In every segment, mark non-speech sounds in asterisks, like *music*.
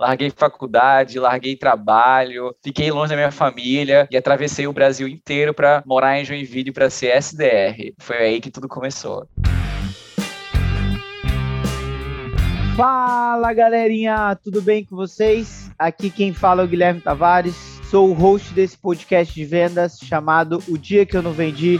larguei faculdade, larguei trabalho, fiquei longe da minha família e atravessei o Brasil inteiro para morar em Joinville para ser SDR. Foi aí que tudo começou. Fala galerinha, tudo bem com vocês? Aqui quem fala é o Guilherme Tavares, sou o host desse podcast de vendas chamado O Dia Que Eu Não Vendi.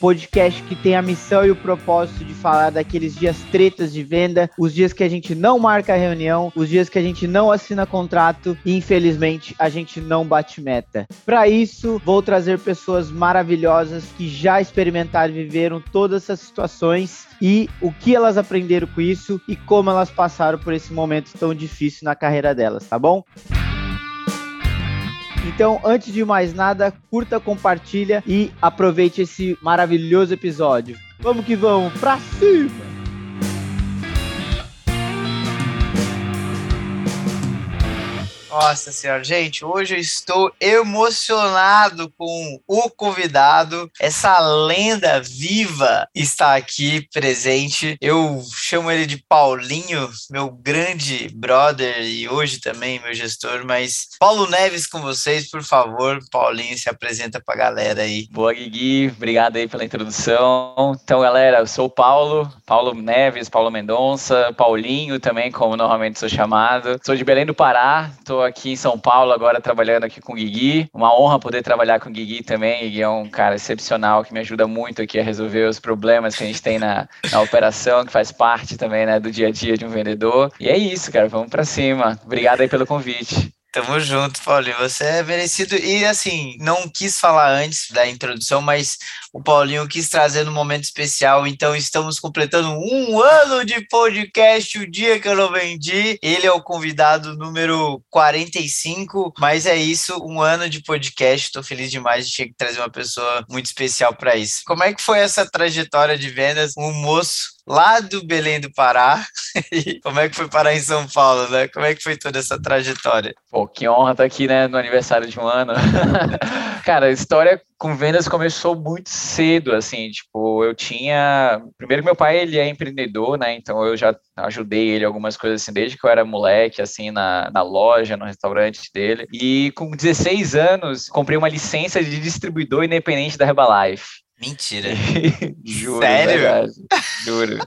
Podcast que tem a missão e o propósito de falar daqueles dias tretas de venda, os dias que a gente não marca reunião, os dias que a gente não assina contrato e infelizmente a gente não bate meta. Para isso, vou trazer pessoas maravilhosas que já experimentaram e viveram todas essas situações e o que elas aprenderam com isso e como elas passaram por esse momento tão difícil na carreira delas, tá bom? Então, antes de mais nada, curta, compartilha e aproveite esse maravilhoso episódio. Vamos que vamos, pra cima! Nossa senhora, gente, hoje eu estou emocionado com o convidado. Essa lenda viva está aqui presente. Eu chamo ele de Paulinho, meu grande brother e hoje também meu gestor. Mas Paulo Neves com vocês, por favor. Paulinho, se apresenta para a galera aí. Boa, Guigui. Obrigado aí pela introdução. Então, galera, eu sou o Paulo, Paulo Neves, Paulo Mendonça, Paulinho também, como normalmente sou chamado. Sou de Belém do Pará, estou aqui em São Paulo agora trabalhando aqui com o Guigui. Uma honra poder trabalhar com o Guigui também. Guigui é um cara excepcional que me ajuda muito aqui a resolver os problemas que a gente tem na, na operação, que faz parte também né, do dia a dia de um vendedor. E é isso, cara. Vamos para cima. Obrigado aí pelo convite. Tamo junto, Paulinho. Você é merecido. E assim, não quis falar antes da introdução, mas o Paulinho quis trazer no momento especial. Então, estamos completando um ano de podcast, o dia que eu não vendi. Ele é o convidado número 45, mas é isso, um ano de podcast. Estou feliz demais de ter que trazer uma pessoa muito especial para isso. Como é que foi essa trajetória de vendas? Um moço lá do Belém do Pará. *laughs* como é que foi parar em São Paulo, né? Como é que foi toda essa trajetória? Pô, que honra estar aqui, né, no aniversário de um ano. *laughs* Cara, a história com vendas começou muito cedo, assim, tipo, eu tinha... Primeiro meu pai, ele é empreendedor, né, então eu já ajudei ele algumas coisas, assim, desde que eu era moleque, assim, na, na loja, no restaurante dele. E com 16 anos, comprei uma licença de distribuidor independente da Herbalife. Mentira. *laughs* juro. Sério? Verdade, juro.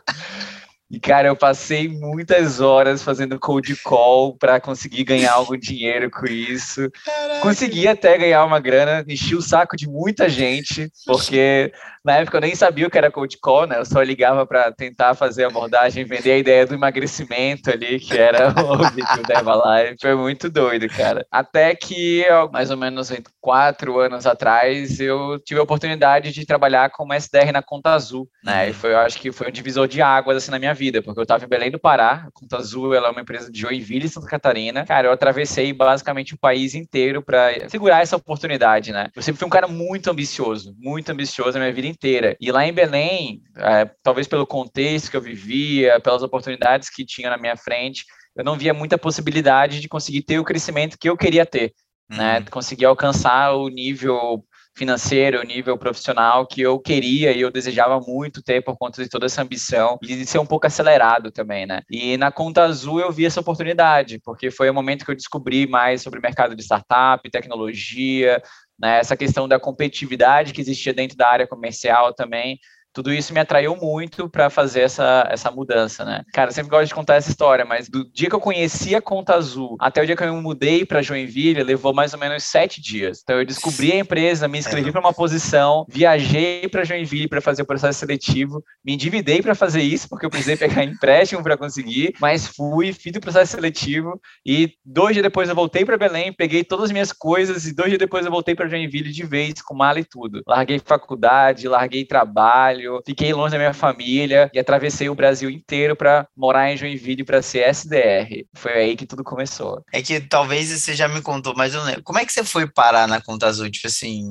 E, cara, eu passei muitas horas fazendo cold call para conseguir ganhar algum dinheiro com isso. Caraca. Consegui até ganhar uma grana, enchi o saco de muita gente, porque na época eu nem sabia o que era cold call, né? Eu só ligava para tentar fazer a abordagem, vender a ideia do emagrecimento ali, que era *laughs* o objetivo da Herbalife. Foi muito doido, cara. Até que, mais ou menos quatro anos atrás, eu tive a oportunidade de trabalhar como SDR na Conta Azul, né? E uhum. foi, eu acho que foi um divisor de águas, assim, na minha vida, porque eu estava em Belém do Pará, a Conta Azul, ela é uma empresa de Joinville, Santa Catarina. Cara, eu atravessei basicamente o país inteiro para segurar essa oportunidade, né? Eu sempre fui um cara muito ambicioso, muito ambicioso na minha vida inteira. E lá em Belém, é, talvez pelo contexto que eu vivia, pelas oportunidades que tinha na minha frente, eu não via muita possibilidade de conseguir ter o crescimento que eu queria ter, né? uhum. né? Conseguir alcançar o nível financeiro, nível profissional que eu queria e eu desejava muito ter por conta de toda essa ambição e de ser um pouco acelerado também, né? E na Conta Azul eu vi essa oportunidade, porque foi o momento que eu descobri mais sobre o mercado de startup, tecnologia, né, essa questão da competitividade que existia dentro da área comercial também, tudo isso me atraiu muito para fazer essa, essa mudança, né? Cara, eu sempre gosto de contar essa história, mas do dia que eu conheci a Conta Azul até o dia que eu me mudei para Joinville, levou mais ou menos sete dias. Então, eu descobri a empresa, me inscrevi para uma posição, viajei para Joinville para fazer o processo seletivo, me endividei para fazer isso, porque eu precisei pegar *laughs* empréstimo para conseguir, mas fui, fiz o processo seletivo e dois dias depois eu voltei para Belém, peguei todas as minhas coisas e dois dias depois eu voltei para Joinville de vez, com mala e tudo. Larguei faculdade, larguei trabalho trabalho, fiquei longe da minha família e atravessei o Brasil inteiro para morar em Joinville para ser SDR. Foi aí que tudo começou. É que talvez você já me contou, mas eu não lembro. Como é que você foi parar na Conta Azul? Tipo assim,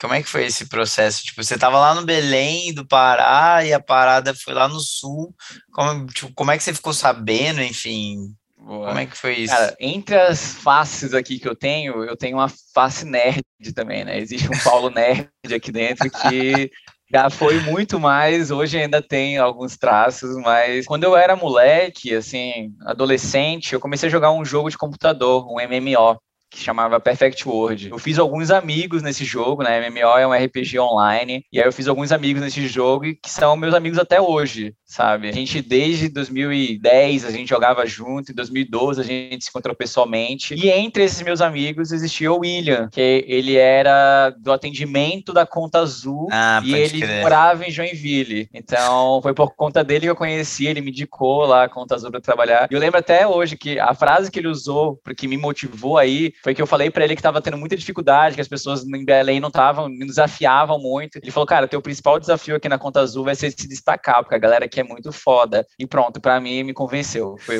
como é que foi esse processo? Tipo, você estava lá no Belém do Pará e a parada foi lá no sul. Como, tipo, como é que você ficou sabendo, enfim? Boa. Como é que foi isso? Cara, entre as faces aqui que eu tenho, eu tenho uma face nerd também, né? Existe um Paulo *laughs* nerd aqui dentro que Já foi muito mais, hoje ainda tem alguns traços, mas quando eu era moleque, assim, adolescente, eu comecei a jogar um jogo de computador, um MMO que chamava Perfect World. Eu fiz alguns amigos nesse jogo, né? MMO é um RPG online, e aí eu fiz alguns amigos nesse jogo que são meus amigos até hoje, sabe? A gente desde 2010 a gente jogava junto, em 2012 a gente se encontrou pessoalmente. E entre esses meus amigos existia o William, que ele era do atendimento da Conta Azul ah, e ele crer. morava em Joinville. Então foi por conta dele que eu conheci, ele me indicou lá a Conta Azul para trabalhar. E eu lembro até hoje que a frase que ele usou, que me motivou aí, foi que eu falei para ele que estava tendo muita dificuldade, que as pessoas em Belém não estavam, me desafiavam muito. Ele falou, cara, teu principal desafio aqui na Conta Azul vai ser se destacar, porque a galera aqui é muito foda. E pronto, para mim me convenceu. Foi,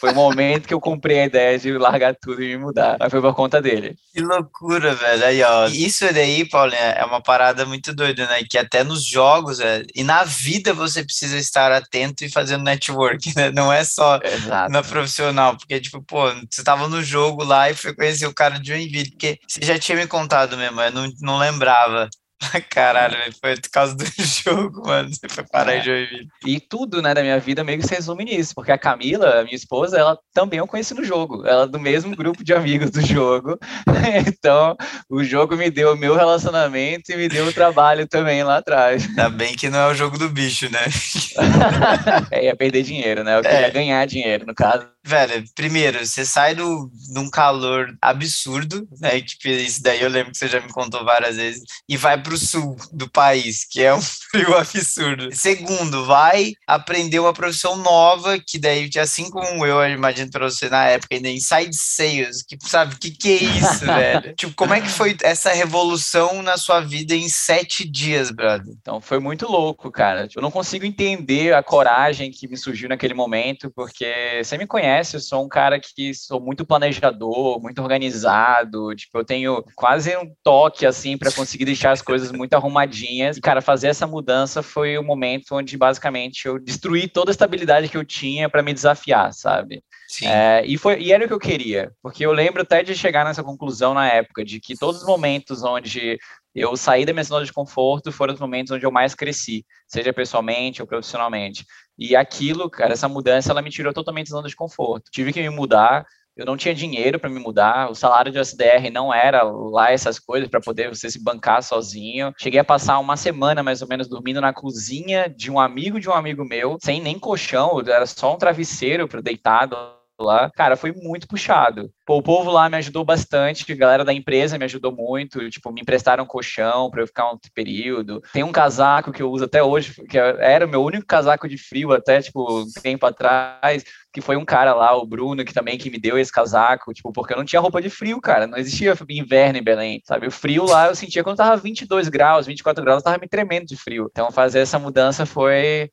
foi o momento que eu comprei a ideia de largar tudo e me mudar. Mas foi por conta dele. Que loucura, velho. Aí, ó. Isso daí, Paulinho, é uma parada muito doida, né? Que até nos jogos é, e na vida você precisa estar atento e fazendo network, né? Não é só Exato. na profissional, porque, tipo, pô, você tava no jogo lá e foi conhecer o cara de Joinville, porque você já tinha me contado mesmo, eu não, não lembrava. *laughs* Caralho, foi por causa do *laughs* jogo, mano. Você foi parar é. em Joinville. E tudo, né, da minha vida meio que se resume nisso, porque a Camila, a minha esposa, ela também eu conheci no jogo. Ela é do mesmo grupo de amigos do jogo. *laughs* então, o jogo me deu o meu relacionamento e me deu o trabalho também lá atrás. Ainda bem que não é o jogo do bicho, né? é, ia perder dinheiro, né? Eu queria é. ganhar dinheiro, no caso. Velho, primeiro, você sai do, de um calor absurdo, né? Tipo, isso daí eu lembro que você já me contou várias vezes, e vai pro sul do país, que é um *laughs* frio absurdo. Segundo, vai aprender uma profissão nova, que daí, assim como eu imagino pra você na época, ainda inside sales, que sabe, o que, que é isso, *laughs* velho? Tipo, como é que foi essa revolução na sua vida em sete dias, brother? Então, foi muito louco, cara. Eu não consigo entender a coragem que me surgiu naquele momento, porque você me conhece conhece, eu sou um cara que sou muito planejador, muito organizado, tipo, eu tenho quase um toque, assim, para conseguir deixar as coisas muito arrumadinhas. E, cara, fazer essa mudança foi o momento onde, basicamente, eu destruí toda a estabilidade que eu tinha para me desafiar, sabe? É, e, foi, e era o que eu queria, porque eu lembro até de chegar nessa conclusão na época, de que todos os momentos onde eu saí da minha zona de conforto foram os momentos onde eu mais cresci, seja pessoalmente ou profissionalmente. E aquilo, cara, essa mudança, ela me tirou totalmente da zona de conforto. Tive que me mudar, eu não tinha dinheiro para me mudar, o salário de SDR não era lá essas coisas para poder você se bancar sozinho. Cheguei a passar uma semana mais ou menos dormindo na cozinha de um amigo de um amigo meu, sem nem colchão, era só um travesseiro para deitado lá. Cara, foi muito puxado. Pô, o povo lá me ajudou bastante, a galera da empresa me ajudou muito, tipo, me emprestaram um colchão para eu ficar um período. Tem um casaco que eu uso até hoje, que era o meu único casaco de frio até, tipo, um tempo atrás que foi um cara lá, o Bruno, que também que me deu esse casaco, tipo, porque eu não tinha roupa de frio, cara, não existia inverno em Belém, sabe? O frio lá eu sentia quando tava 22 graus, 24 graus, tava me tremendo de frio. Então fazer essa mudança foi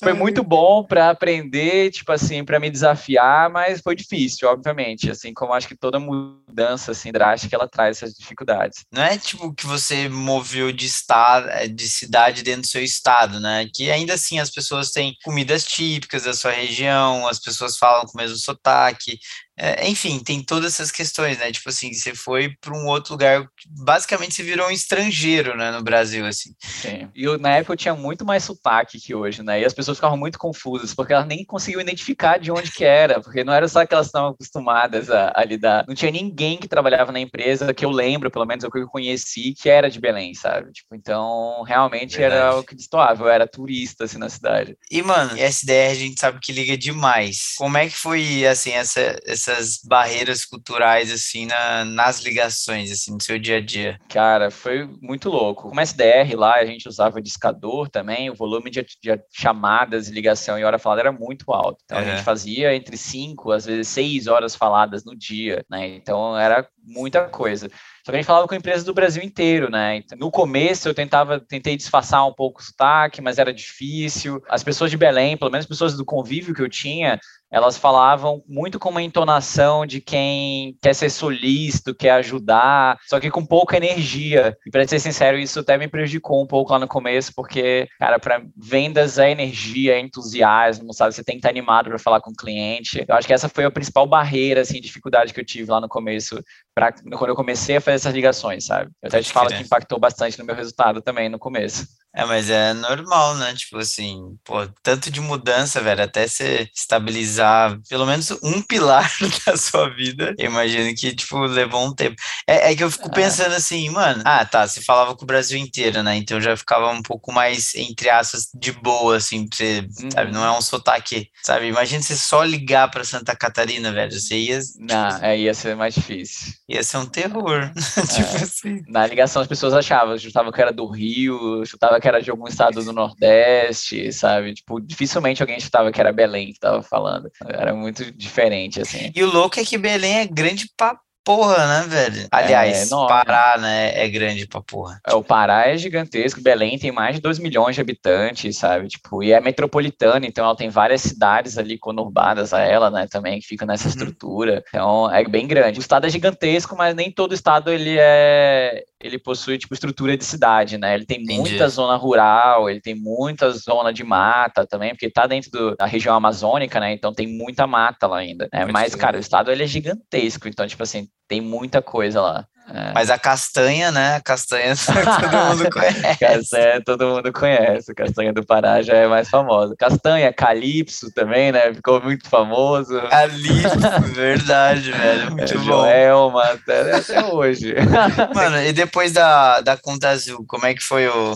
foi muito bom para aprender, tipo assim, para me desafiar, mas foi difícil, obviamente, assim como acho que toda mudança assim drástica ela traz essas dificuldades. Não é tipo que você moveu de estado, é, de cidade dentro do seu estado, né? Que ainda assim as pessoas têm comidas típicas da sua região, as pessoas falam com o mesmo sotaque, é, enfim, tem todas essas questões, né? Tipo assim, você foi para um outro lugar, basicamente você virou um estrangeiro, né, no Brasil, assim. Sim. E eu, na época eu tinha muito mais sotaque que hoje, né? E as pessoas ficavam muito confusas, porque elas nem conseguiam identificar de onde que era, porque não era só que elas estavam acostumadas a, a, lidar. Não tinha ninguém que trabalhava na empresa, que eu lembro, pelo menos, o que eu conheci, que era de Belém, sabe? Tipo, então, realmente Verdade. era o que destoava, eu era turista, assim, na cidade. E, mano, SDR a gente sabe que liga demais. Como é que foi, assim, essa, essa essas barreiras culturais, assim, na, nas ligações, assim, no seu dia a dia? Cara, foi muito louco. Como SDR lá, a gente usava discador também, o volume de, de chamadas, ligação e hora falada era muito alto. Então, uhum. a gente fazia entre cinco, às vezes seis horas faladas no dia, né? Então, era muita coisa. Só que a gente falava com empresas do Brasil inteiro, né? Então, no começo eu tentava, tentei disfarçar um pouco o sotaque, mas era difícil. As pessoas de Belém, pelo menos as pessoas do convívio que eu tinha, elas falavam muito com uma entonação de quem quer ser solícito, quer ajudar, só que com pouca energia. E para ser sincero, isso até me prejudicou um pouco lá no começo, porque, cara, para vendas é energia, é entusiasmo, sabe? Você tem que estar animado para falar com o cliente. Eu acho que essa foi a principal barreira, assim, dificuldade que eu tive lá no começo, pra, quando eu comecei a fazer essas ligações, sabe? Eu até te falo que impactou bastante no meu resultado também no começo. É, mas é normal, né? Tipo assim, pô, tanto de mudança, velho, até você estabilizar pelo menos um *laughs* pilar *laughs* da sua vida, eu imagino que, tipo, levou um tempo. É, é que eu fico é. pensando assim, mano, ah, tá, você falava com o Brasil inteiro, né? Então já ficava um pouco mais, entre aspas, de boa, assim, pra você, uhum. sabe? Não é um sotaque, sabe? Imagina você só ligar pra Santa Catarina, velho, você ia... Tipo, Não, é, ia ser mais difícil. Ia ser um terror, *laughs* tipo é. assim. Na ligação as pessoas achavam, chutavam que era do Rio, chutavam que era de algum estado do Nordeste, sabe? Tipo, dificilmente alguém chutava que era Belém que tava falando. Era muito diferente, assim. E o louco é que Belém é grande pra porra, né, velho? Aliás, é, Pará, né, é grande pra porra. É, o Pará é gigantesco, Belém tem mais de 2 milhões de habitantes, sabe? Tipo, e é metropolitana, então ela tem várias cidades ali conurbadas a ela, né, também, que ficam nessa uhum. estrutura. Então, é bem grande. O estado é gigantesco, mas nem todo estado ele é ele possui tipo estrutura de cidade, né? Ele tem Entendi. muita zona rural, ele tem muita zona de mata também, porque tá dentro do, da região amazônica, né? Então tem muita mata lá ainda. Né? Mas, cara, o estado ele é gigantesco, então tipo assim, tem muita coisa lá. É. Mas a castanha, né? A castanha *laughs* todo mundo *laughs* conhece. castanha todo mundo conhece. Castanha do Pará já é mais famosa. Castanha, Calypso também, né? Ficou muito famoso. Calypso, *laughs* verdade, velho. Muito é, bom. Joelma, até, até hoje. Mano, e depois da, da Conta Azul, como é que foi o,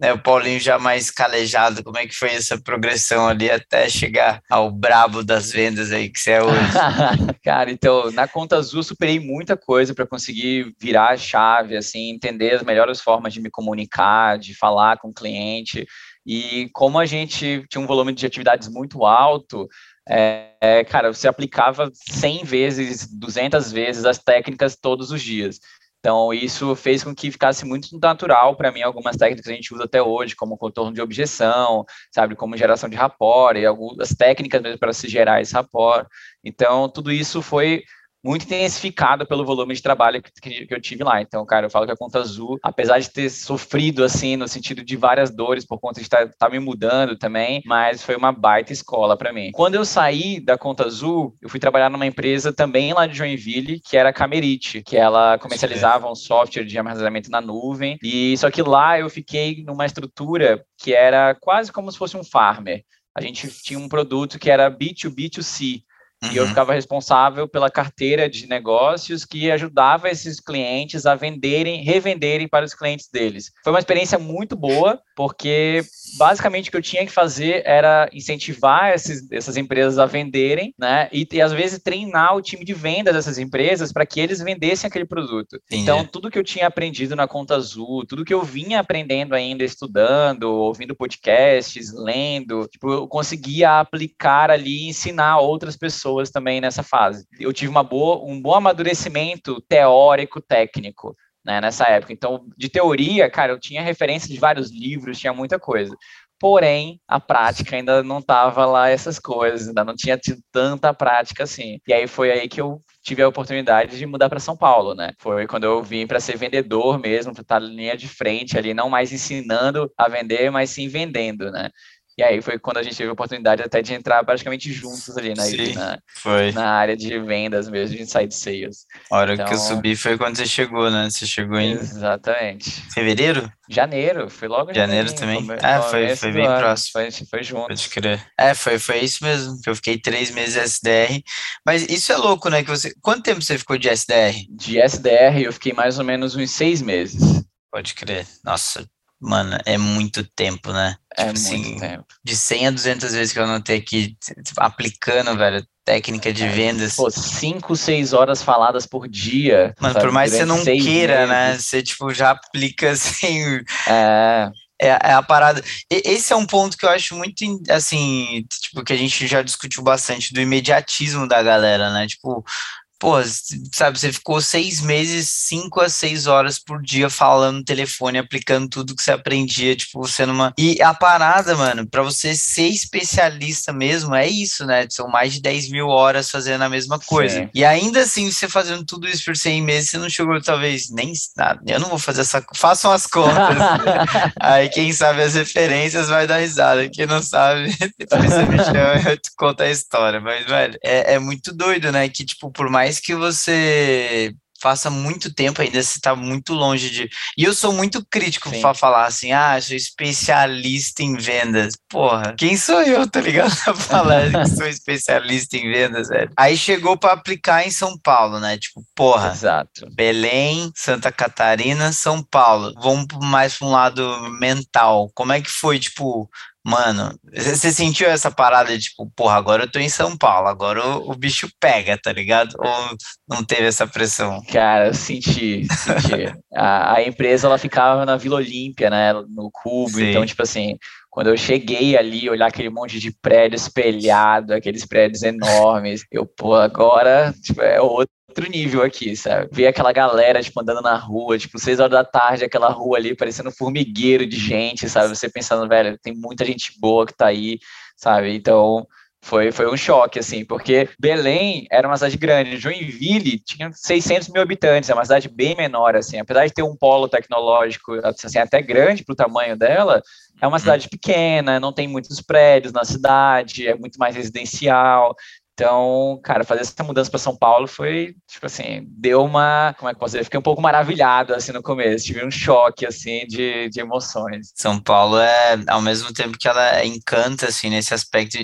né, o Paulinho já mais calejado, como é que foi essa progressão ali até chegar ao brabo das vendas aí que você é hoje? *laughs* Cara, então, na conta azul superei muita coisa para conseguir virar a chave, assim, entender as melhores formas de me comunicar, de falar com o cliente. E como a gente tinha um volume de atividades muito alto, é, é, cara, você aplicava 100 vezes, 200 vezes as técnicas todos os dias. Então, isso fez com que ficasse muito natural para mim algumas técnicas que a gente usa até hoje, como contorno de objeção, sabe, como geração de rapport e algumas técnicas mesmo para se gerar esse rapport. Então, tudo isso foi muito intensificado pelo volume de trabalho que, que, que, eu tive lá. Então, cara, eu falo que a Conta Azul, apesar de ter sofrido, assim, no sentido de várias dores por conta de estar tá, tá me mudando também, mas foi uma baita escola para mim. Quando eu saí da Conta Azul, eu fui trabalhar numa empresa também lá de Joinville, que era a Camerite, que ela comercializava um software de armazenamento na nuvem. E só que lá eu fiquei numa estrutura que era quase como se fosse um farmer. A gente tinha um produto que era B2B2C, Uhum. E eu uhum. ficava responsável pela carteira de negócios que ajudava esses clientes a venderem, revenderem para os clientes deles. Foi uma experiência muito boa, porque basicamente o que eu tinha que fazer era incentivar esses, essas empresas a venderem, né? E, e às vezes treinar o time de vendas dessas empresas para que eles vendessem aquele produto. Entendi. Então, tudo que eu tinha aprendido na Conta Azul, tudo que eu vinha aprendendo ainda, estudando, ouvindo podcasts, lendo, tipo, eu conseguia aplicar ali e ensinar outras pessoas pessoas também nessa fase. Eu tive uma boa, um bom amadurecimento teórico, técnico. Né, nessa época. Então, de teoria, cara, eu tinha referência de vários livros, tinha muita coisa. Porém, a prática ainda não tava lá essas coisas, ainda não tinha tido tanta prática assim. E aí foi aí que eu tive a oportunidade de mudar para São Paulo, né? Foi quando eu vim para ser vendedor mesmo, para estar na linha de frente ali, não mais ensinando a vender, mas sim vendendo, né? E aí foi quando a gente teve a oportunidade até de entrar praticamente juntos ali na, Sim, na, foi. na área de vendas mesmo, de inside sales. A hora então, que eu então subi foi quando você chegou, né? Você chegou em. Exatamente. Fevereiro? Janeiro, foi logo Janeiro também. Come... Ah, foi, foi bem ano. próximo. Foi, foi junto. Pode crer. É, foi, foi isso mesmo. Que eu fiquei três meses SDR. Mas isso é louco, né? Que você. Quanto tempo você ficou de SDR? De SDR, eu fiquei mais ou menos uns seis meses. Pode crer. Nossa, Mano, é muito tempo, né? É tipo muito assim, tempo. De 100 a 200 vezes que eu anotei aqui, aplicando, velho, técnica de é, vendas. Pô, 5, 6 horas faladas por dia. Mano, sabe? por mais que você não queira, né? meses. né? Você, tipo, já aplica *laughs* assim. É. É, é, a parada. Esse é um ponto que eu acho muito, assim, tipo, que a gente já discutiu bastante do imediatismo da galera, né? Tipo, pô, sabe, você ficou seis meses, cinco a seis horas por dia falando no telefone, aplicando tudo que você aprendia, tipo, você numa. E a parada, mano, para você ser especialista mesmo, é isso, né? São mais de 10 mil horas fazendo a mesma coisa. E ainda assim, você fazendo tudo isso por seis meses, você não chegou, talvez, nem. nada. eu não vou fazer essa. Façam as contas. *laughs* Aí quem sabe as referências vai dar risada. Quem não sabe, *laughs* depois você me chama eu te conto a história. Mas, velho, é, é muito doido, né? Que, tipo, por mais mais que você passa muito tempo ainda, você tá muito longe de. E eu sou muito crítico para falar assim, ah, sou especialista em vendas. Porra, quem sou eu, tá ligado? *laughs* Pra falar que sou especialista em vendas, velho. Aí chegou para aplicar em São Paulo, né? Tipo, porra. Exato. Belém, Santa Catarina, São Paulo. Vamos mais para um lado mental. Como é que foi, tipo, Mano, você sentiu essa parada de tipo, porra, agora eu tô em São Paulo, agora o, o, bicho pega, tá ligado? Ou não teve essa pressão? Cara, eu senti, senti. *laughs* a, a, empresa, ela ficava na Vila Olímpia, né, no Cubo, Sim. então, tipo assim, quando eu cheguei ali, olhar aquele monte de prédio espelhado, aqueles prédios enormes, eu, pô, agora, tipo, é outro outro nível aqui, sabe? Ver aquela galera, tipo, andando na rua, tipo, seis horas da tarde, aquela rua ali parecendo um formigueiro de gente, sabe? Você pensando, velho, tem muita gente boa que tá aí, sabe? Então, foi, foi um choque, assim, porque Belém era uma cidade grande, Joinville tinha 600 mil habitantes, é uma cidade bem menor, assim, apesar de ter um polo tecnológico, assim, até grande para o tamanho dela, é uma cidade pequena, não tem muitos prédios na cidade, é muito mais residencial, então, cara, fazer essa mudança para São Paulo foi, tipo assim, deu uma, como é que posso dizer, fiquei um pouco maravilhado, assim, no começo, tive um choque, assim, de, de emoções. São Paulo é, ao mesmo tempo que ela encanta, assim, nesse aspecto,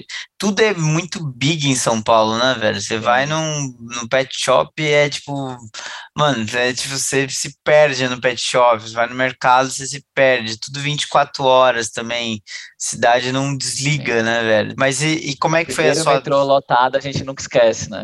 tudo é muito big em São Paulo, né, velho? Você vai num, num pet shop e é, tipo, mano, é, tipo, você se perde no pet shop, você vai no mercado, você se perde, tudo 24 horas também, cidade não desliga, Sim. né, velho? Mas e, e como é que Primeiro foi a sua... metrô lotado, gente nunca esquece, né?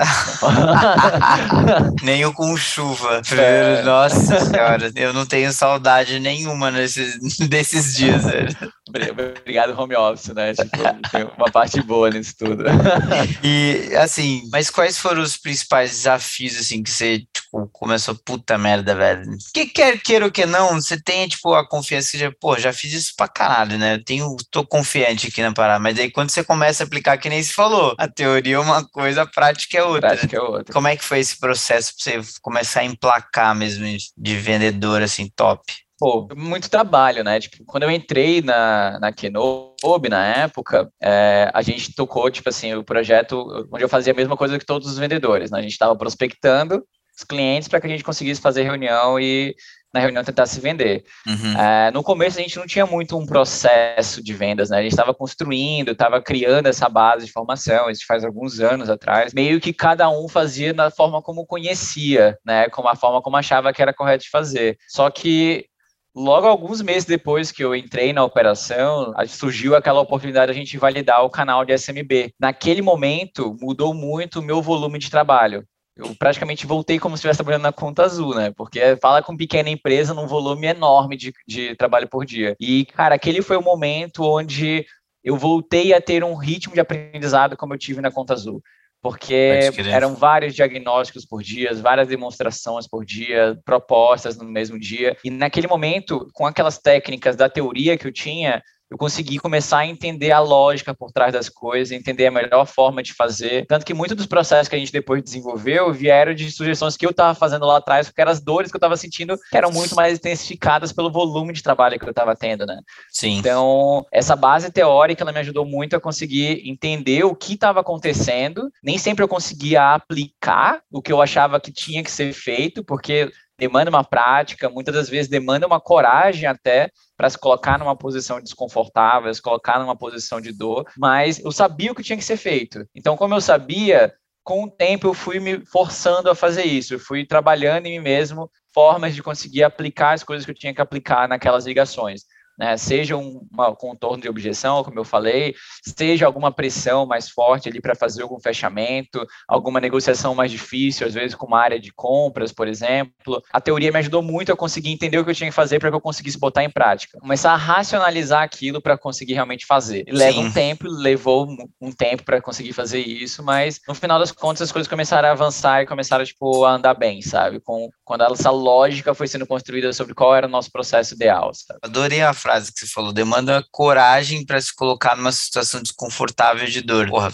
*laughs* Nem o com chuva. É. Nossa senhora, eu não tenho saudade nenhuma nesses, *laughs* desses dias, velho. Obrigado, home office, né? Tipo, tem uma parte boa nisso tudo. *laughs* E, assim, mas quais foram os principais desafios, assim, que você, tipo, começou, puta merda, velho? Que quer queira ou que não, você tem, tipo, a confiança que, já, pô, já fiz isso pra caralho, né? Eu tenho, tô confiante aqui na parada, mas aí quando você começa a aplicar, que nem se falou, a teoria é uma coisa, a prática é outra. Prática é outra. Como é que foi esse processo pra você começar a emplacar mesmo de vendedor, assim, top? Pô, muito trabalho, né? Tipo, quando eu entrei na, na Kenobi, na época, é, a gente tocou, tipo assim, o projeto onde eu fazia a mesma coisa que todos os vendedores, né? A gente estava prospectando os clientes para que a gente conseguisse fazer reunião e na reunião tentar se vender. Uhum. É, no começo a gente não tinha muito um processo de vendas, né? A gente estava construindo, estava criando essa base de formação, isso faz alguns anos atrás. Meio que cada um fazia da forma como conhecia, né? Como a forma como achava que era correto de fazer. Só que logo alguns meses depois que eu entrei na operação, surgiu aquela oportunidade de a gente validar o canal de SMB. Naquele momento, mudou muito o meu volume de trabalho eu praticamente voltei como se estivesse trabalhando na conta azul, né? Porque fala com pequena empresa num volume enorme de, de trabalho por dia. E, cara, aquele foi o momento onde eu voltei a ter um ritmo de aprendizado como eu tive na conta azul. Porque eram vários diagnósticos por dia, várias demonstrações por dia, propostas no mesmo dia. E naquele momento, com aquelas técnicas da teoria que eu tinha, eu consegui começar a entender a lógica por trás das coisas, entender a melhor forma de fazer. Tanto que muitos dos processos que a gente depois desenvolveu vieram de sugestões que eu estava fazendo lá atrás, porque eram as dores que eu estava sentindo que eram muito mais intensificadas pelo volume de trabalho que eu estava tendo, né? Sim. Então, essa base teórica ela me ajudou muito a conseguir entender o que estava acontecendo. Nem sempre eu conseguia aplicar o que eu achava que tinha que ser feito, porque demanda uma prática, muitas das vezes demanda uma coragem até para se colocar numa posição desconfortável, se colocar numa posição de dor, mas eu sabia o que tinha que ser feito. Então, como eu sabia, com o tempo eu fui me forçando a fazer isso, eu fui trabalhando em mim mesmo formas de conseguir aplicar as coisas que eu tinha que aplicar naquelas ligações né? Seja um contorno de objeção, como eu falei, seja alguma pressão mais forte ali para fazer algum fechamento, alguma negociação mais difícil, às vezes com uma área de compras, por exemplo. A teoria me ajudou muito a conseguir entender o que eu tinha que fazer para que eu conseguisse botar em prática. Começar a racionalizar aquilo para conseguir realmente fazer. E leva um tempo, levou um tempo para conseguir fazer isso, mas no final das contas as coisas começaram a avançar e começaram tipo a andar bem, sabe? Com quando essa lógica foi sendo construída sobre qual era o nosso processo ideal. Sabe? Adorei a frase que você falou, demanda coragem para se colocar numa situação desconfortável de dor. Porra,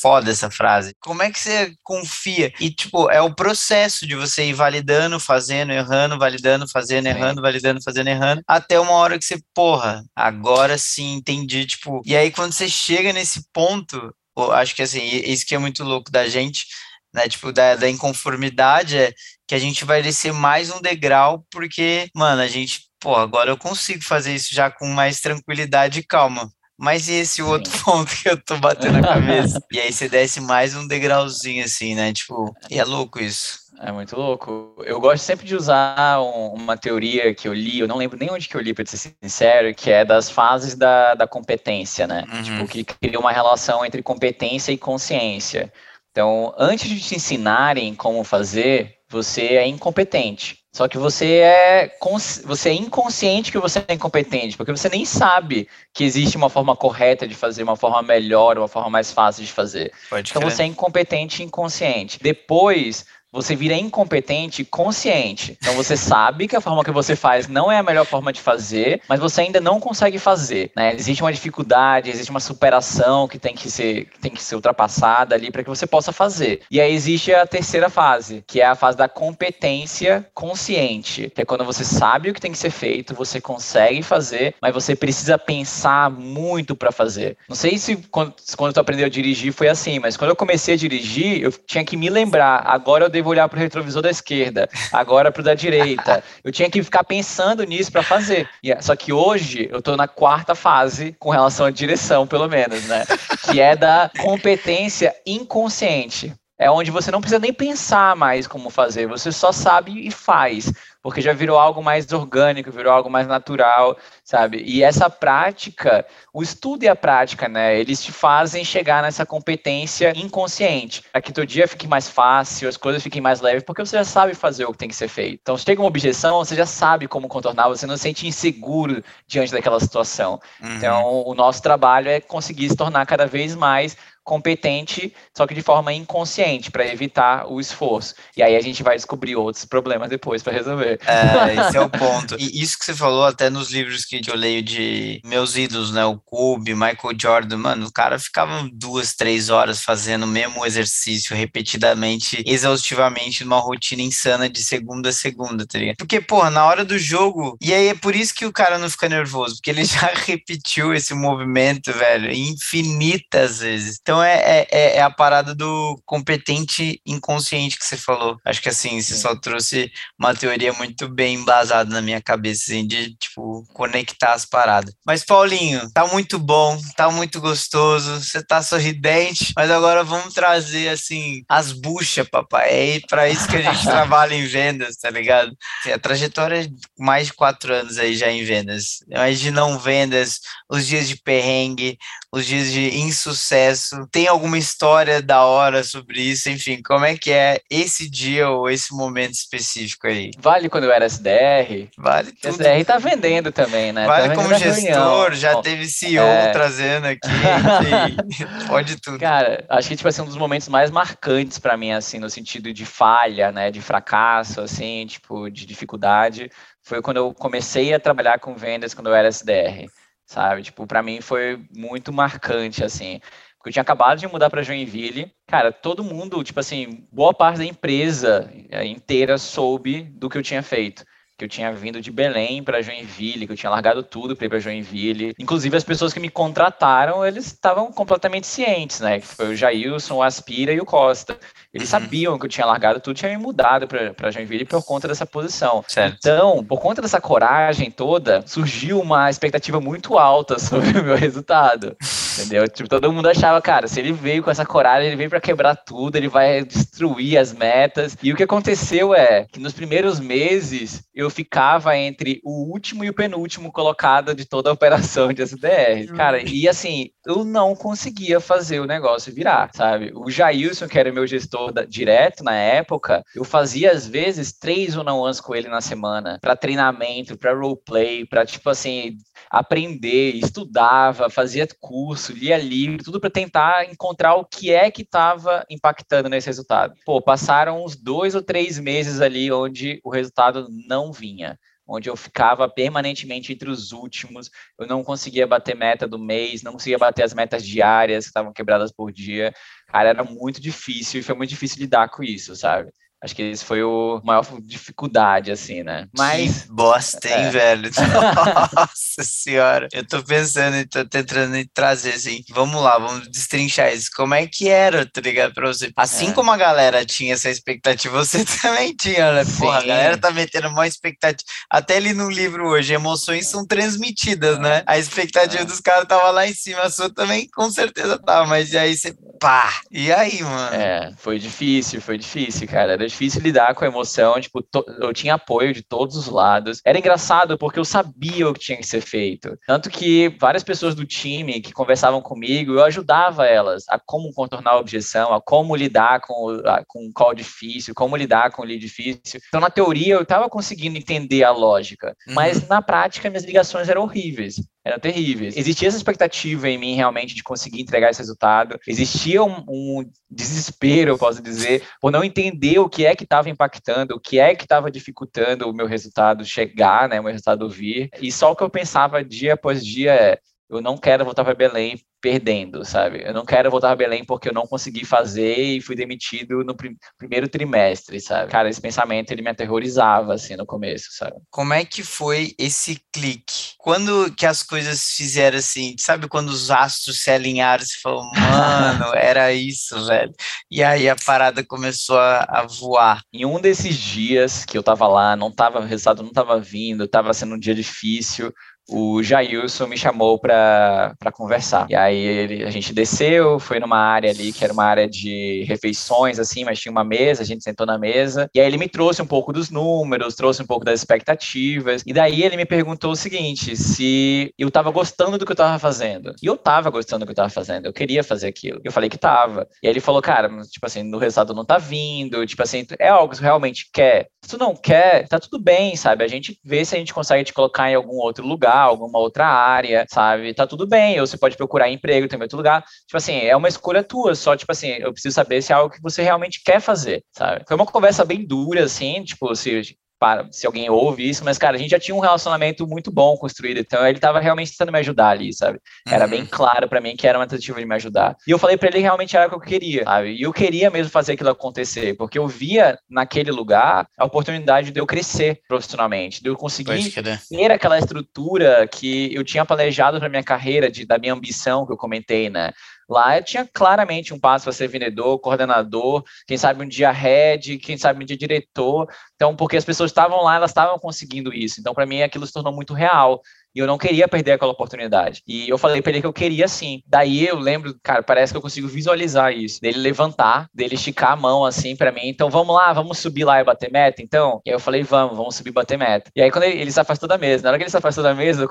foda essa frase. Como é que você confia? E, tipo, é o processo de você ir validando, fazendo, errando, validando, fazendo, errando, validando, fazendo, errando, até uma hora que você, porra, agora sim entendi, tipo. E aí, quando você chega nesse ponto, acho que assim, isso que é muito louco da gente né? Tipo, da, da inconformidade é que a gente vai descer mais um degrau, porque, mano, a gente, pô, agora eu consigo fazer isso já com mais tranquilidade e calma. Mas e esse outro Sim. ponto que eu tô batendo na cabeça? *laughs* e aí você desce mais um degrauzinho assim, né? Tipo, e é louco isso. É muito louco. Eu gosto sempre de usar um, uma teoria que eu li, eu não lembro nem onde que eu li, para ser sincero, que é das fases da, da competência, né? Uhum. Tipo, que cria uma relação entre competência e consciência. Então, antes de te ensinarem como fazer, você é incompetente. Só que você é, você é inconsciente que você é incompetente, porque você nem sabe que existe uma forma correta de fazer, uma forma melhor, uma forma mais fácil de fazer. Pode então crer. você é incompetente e inconsciente. Depois, você vira incompetente consciente. Então você sabe que a forma que você faz não é a melhor forma de fazer, mas você ainda não consegue fazer. Né? Existe uma dificuldade, existe uma superação que tem que ser, que tem que ser ultrapassada ali para que você possa fazer. E aí existe a terceira fase, que é a fase da competência consciente, que é quando você sabe o que tem que ser feito, você consegue fazer, mas você precisa pensar muito para fazer. Não sei se quando, quando tu aprendeu a dirigir foi assim, mas quando eu comecei a dirigir, eu tinha que me lembrar, agora eu devo olhar para o retrovisor da esquerda, agora para o da direita. Eu tinha que ficar pensando nisso para fazer. Só que hoje eu estou na quarta fase com relação à direção, pelo menos, né? Que é da competência inconsciente. É onde você não precisa nem pensar mais como fazer, você só sabe e faz porque já virou algo mais orgânico, virou algo mais natural, sabe? E essa prática, o estudo e a prática, né, eles te fazem chegar nessa competência inconsciente, para que teu dia fique mais fácil, as coisas fiquem mais leves, porque você já sabe fazer o que tem que ser feito. Então, se chega uma objeção, você já sabe como contornar, você não se sente inseguro diante daquela situação. Uhum. Então, o nosso trabalho é conseguir se tornar cada vez mais competente, só que de forma inconsciente, para evitar o esforço. E aí a gente vai descobrir outros problemas depois para resolver. É, *laughs* esse é o ponto. E isso que você falou até nos livros que eu leio de meus ídolos, né? O Kobe, Michael Jordan, mano, o cara ficava duas, três horas fazendo o mesmo exercício repetidamente, exaustivamente, numa rotina insana de segunda a segunda, tá ligado? Porque, porra, na hora do jogo, e aí é por isso que o cara não fica nervoso, porque ele *laughs* já repetiu esse movimento, velho, infinitas vezes. Então é, é, é, é, a parada do competente inconsciente que você falou. Acho que assim, você só trouxe uma teoria muito bem embasada na minha cabeça, assim, de, tipo, conectar as paradas. Mas, Paulinho, tá muito bom, tá muito gostoso, você tá sorridente, mas agora vamos trazer, assim, as buchas, papai. É para isso que a gente *laughs* trabalha em vendas, tá ligado? A trajetória é mais de quatro anos aí já em vendas. Mas de não vendas, os dias de perrengue, os dias de insucesso. Tem alguma história da hora sobre isso? Enfim, como é que é esse dia ou esse momento específico aí? Vale quando eu era SDR? Vale tudo. SDR tá vendendo também, né? Vale tá como gestor, já Bom, teve CEO é... trazendo aqui, *laughs* pode tudo. Cara, acho que tipo assim, um dos momentos mais marcantes para mim assim, no sentido de falha, né, de fracasso assim, tipo, de dificuldade, foi quando eu comecei a trabalhar com vendas quando eu era SDR sabe? Tipo, para mim foi muito marcante, assim. Porque eu tinha acabado de mudar para Joinville. Cara, todo mundo, tipo assim, boa parte da empresa eh, inteira soube do que eu tinha feito que eu tinha vindo de Belém para Joinville, que eu tinha largado tudo para ir para Joinville. Inclusive, as pessoas que me contrataram, eles estavam completamente cientes, né? Que foi o Jailson, o Aspira e o Costa. Eles uhum. sabiam que eu tinha largado tudo, tinha me mudado para Joinville por conta dessa posição. Certo. Então, por conta dessa coragem toda, surgiu uma expectativa muito alta *laughs* sobre o meu resultado. Entendeu? Tipo, todo mundo achava, cara, se ele veio com essa coragem, ele veio para quebrar tudo, ele vai destruir as metas. E o que aconteceu é que nos primeiros meses eu ficava entre o último e o penúltimo colocado de toda a operação de SDR. Cara, hum. e assim, eu não conseguia fazer o negócio virar, sabe? O Jailson, que era meu gestor da, direto na época, eu fazia às vezes três ou não com ele na semana, para treinamento, para roleplay, para tipo assim, aprender, estudava, fazia curso, lia livro, tudo para tentar encontrar o que é que estava impactando nesse resultado. Pô, passaram uns dois ou três meses ali onde o resultado não vinha onde eu ficava permanentemente entre os últimos, eu não conseguia bater meta do mês, não conseguia bater as metas diárias que estavam quebradas por dia. Cara, era muito difícil e foi muito difícil lidar com isso, sabe? Acho que esse foi o maior dificuldade, assim, né? Mas. Que bosta, hein, é. velho? *laughs* Nossa senhora. Eu tô pensando e tô tentando trazer, assim. Vamos lá, vamos destrinchar isso. Como é que era, tá ligado? Pra você. Assim é. como a galera tinha essa expectativa, *laughs* você também tinha, né? Porra, a galera tá metendo uma expectativa. Até ali no livro hoje, emoções são transmitidas, né? A expectativa é. dos caras tava lá em cima, a sua também com certeza tava, mas e aí você pá. E aí, mano? É, foi difícil, foi difícil, cara. Era difícil lidar com a emoção. Tipo, to... eu tinha apoio de todos os lados. Era engraçado porque eu sabia o que tinha que ser feito. Tanto que várias pessoas do time que conversavam comigo, eu ajudava elas a como contornar a objeção, a como lidar com, a, com um call difícil, como lidar com o lead difícil. Então, na teoria, eu estava conseguindo entender a lógica, uhum. mas na prática, minhas ligações eram horríveis eram terríveis. Existia essa expectativa em mim realmente de conseguir entregar esse resultado. Existia um, um desespero, eu posso dizer, por não entender o que é que estava impactando, o que é que estava dificultando o meu resultado chegar, né, o meu resultado vir. E só o que eu pensava dia após dia é eu não quero voltar para Belém perdendo, sabe? Eu não quero voltar a Belém porque eu não consegui fazer e fui demitido no prim primeiro trimestre, sabe? Cara, esse pensamento ele me aterrorizava assim no começo, sabe? Como é que foi esse clique? Quando que as coisas fizeram assim, sabe quando os astros se alinharam, você falou, *laughs* mano, era isso, velho. E aí a parada começou a, a, voar. Em um desses dias que eu tava lá, não tava, o resultado não tava vindo, tava sendo um dia difícil, o Jailson me chamou para conversar. E aí ele, a gente desceu, foi numa área ali que era uma área de refeições, assim, mas tinha uma mesa, a gente sentou na mesa. E aí ele me trouxe um pouco dos números, trouxe um pouco das expectativas. E daí ele me perguntou o seguinte: se eu estava gostando do que eu estava fazendo. E eu estava gostando do que eu estava fazendo, eu queria fazer aquilo. Eu falei que estava. E aí ele falou, cara, tipo assim, no resultado não tá vindo, tipo assim, é algo que você realmente quer. Se tu não quer, tá tudo bem, sabe? A gente vê se a gente consegue te colocar em algum outro lugar alguma outra área, sabe? Tá tudo bem, ou você pode procurar emprego em outro lugar. Tipo assim, é uma escolha tua, só, tipo assim, eu preciso saber se é algo que você realmente quer fazer, sabe? Foi uma conversa bem dura, assim, tipo, se para, se alguém ouve isso, mas, cara, a gente já tinha um relacionamento muito bom construído, então ele estava realmente tentando me ajudar ali, sabe? Era uhum. bem claro para mim que era uma tentativa de me ajudar. E eu falei para ele realmente era o que eu queria, sabe? E eu queria mesmo fazer aquilo acontecer, porque eu via naquele lugar a oportunidade de eu crescer profissionalmente, de eu conseguir ter aquela estrutura que eu tinha planejado para minha carreira, de, da minha ambição que eu comentei, né? Lá eu tinha claramente um passo para ser vendedor, coordenador, quem sabe um dia head, quem sabe um dia diretor. Então, porque as pessoas estavam lá, elas estavam conseguindo isso. Então, para mim, aquilo se tornou muito real. E eu não queria perder aquela oportunidade. E eu falei para ele que eu queria sim. Daí eu lembro, cara, parece que eu consigo visualizar isso. Dele levantar, dele esticar a mão assim para mim. Então vamos lá, vamos subir lá e bater meta, então? E aí eu falei, vamos, vamos subir e bater meta. E aí quando ele, ele se afastou da mesa, na hora que ele se afastou da mesa,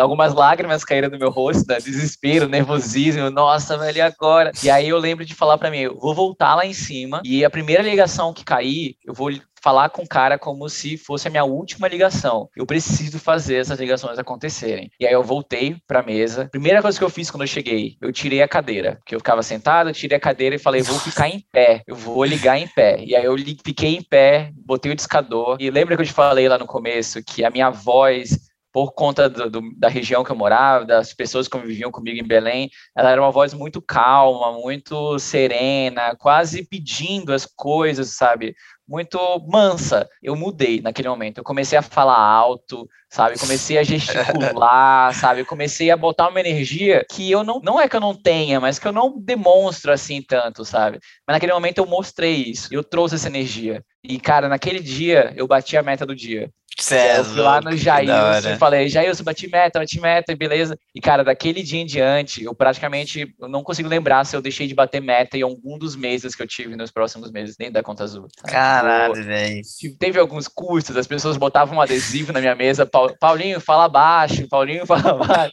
algumas lágrimas caíram no meu rosto, né? desespero, nervosismo. Nossa, velho, e agora? E aí eu lembro de falar para mim, eu vou voltar lá em cima e a primeira ligação que cair, eu vou falar com o cara como se fosse a minha última ligação. Eu preciso fazer essas ligações acontecerem. E aí eu voltei para a mesa. Primeira coisa que eu fiz quando eu cheguei, eu tirei a cadeira, porque eu ficava sentado, eu tirei a cadeira e falei, vou ficar em pé, eu vou ligar em pé. E aí eu fiquei em pé, botei o discador. E lembra que eu te falei lá no começo que a minha voz por conta do, do, da região que eu morava, das pessoas que conviviam comigo em Belém, ela era uma voz muito calma, muito serena, quase pedindo as coisas, sabe? muito mansa. Eu mudei naquele momento. Eu comecei a falar alto, sabe? Comecei a gesticular, *laughs* sabe? Comecei a botar uma energia que eu não, não é que eu não tenha, mas que eu não demonstro assim tanto, sabe? Mas naquele momento eu mostrei isso. Eu trouxe essa energia. E, cara, naquele dia eu bati a meta do dia. Cê eu fui lá no Jailson e falei, Jailson, bati meta, bati meta, beleza. E, cara, daquele dia em diante, eu praticamente não consigo lembrar se eu deixei de bater meta em algum dos meses que eu tive nos próximos meses dentro da conta azul. Caralho, velho. Teve alguns custos, as pessoas botavam um adesivo na minha mesa, Paulinho, fala baixo, Paulinho, fala *laughs* baixo.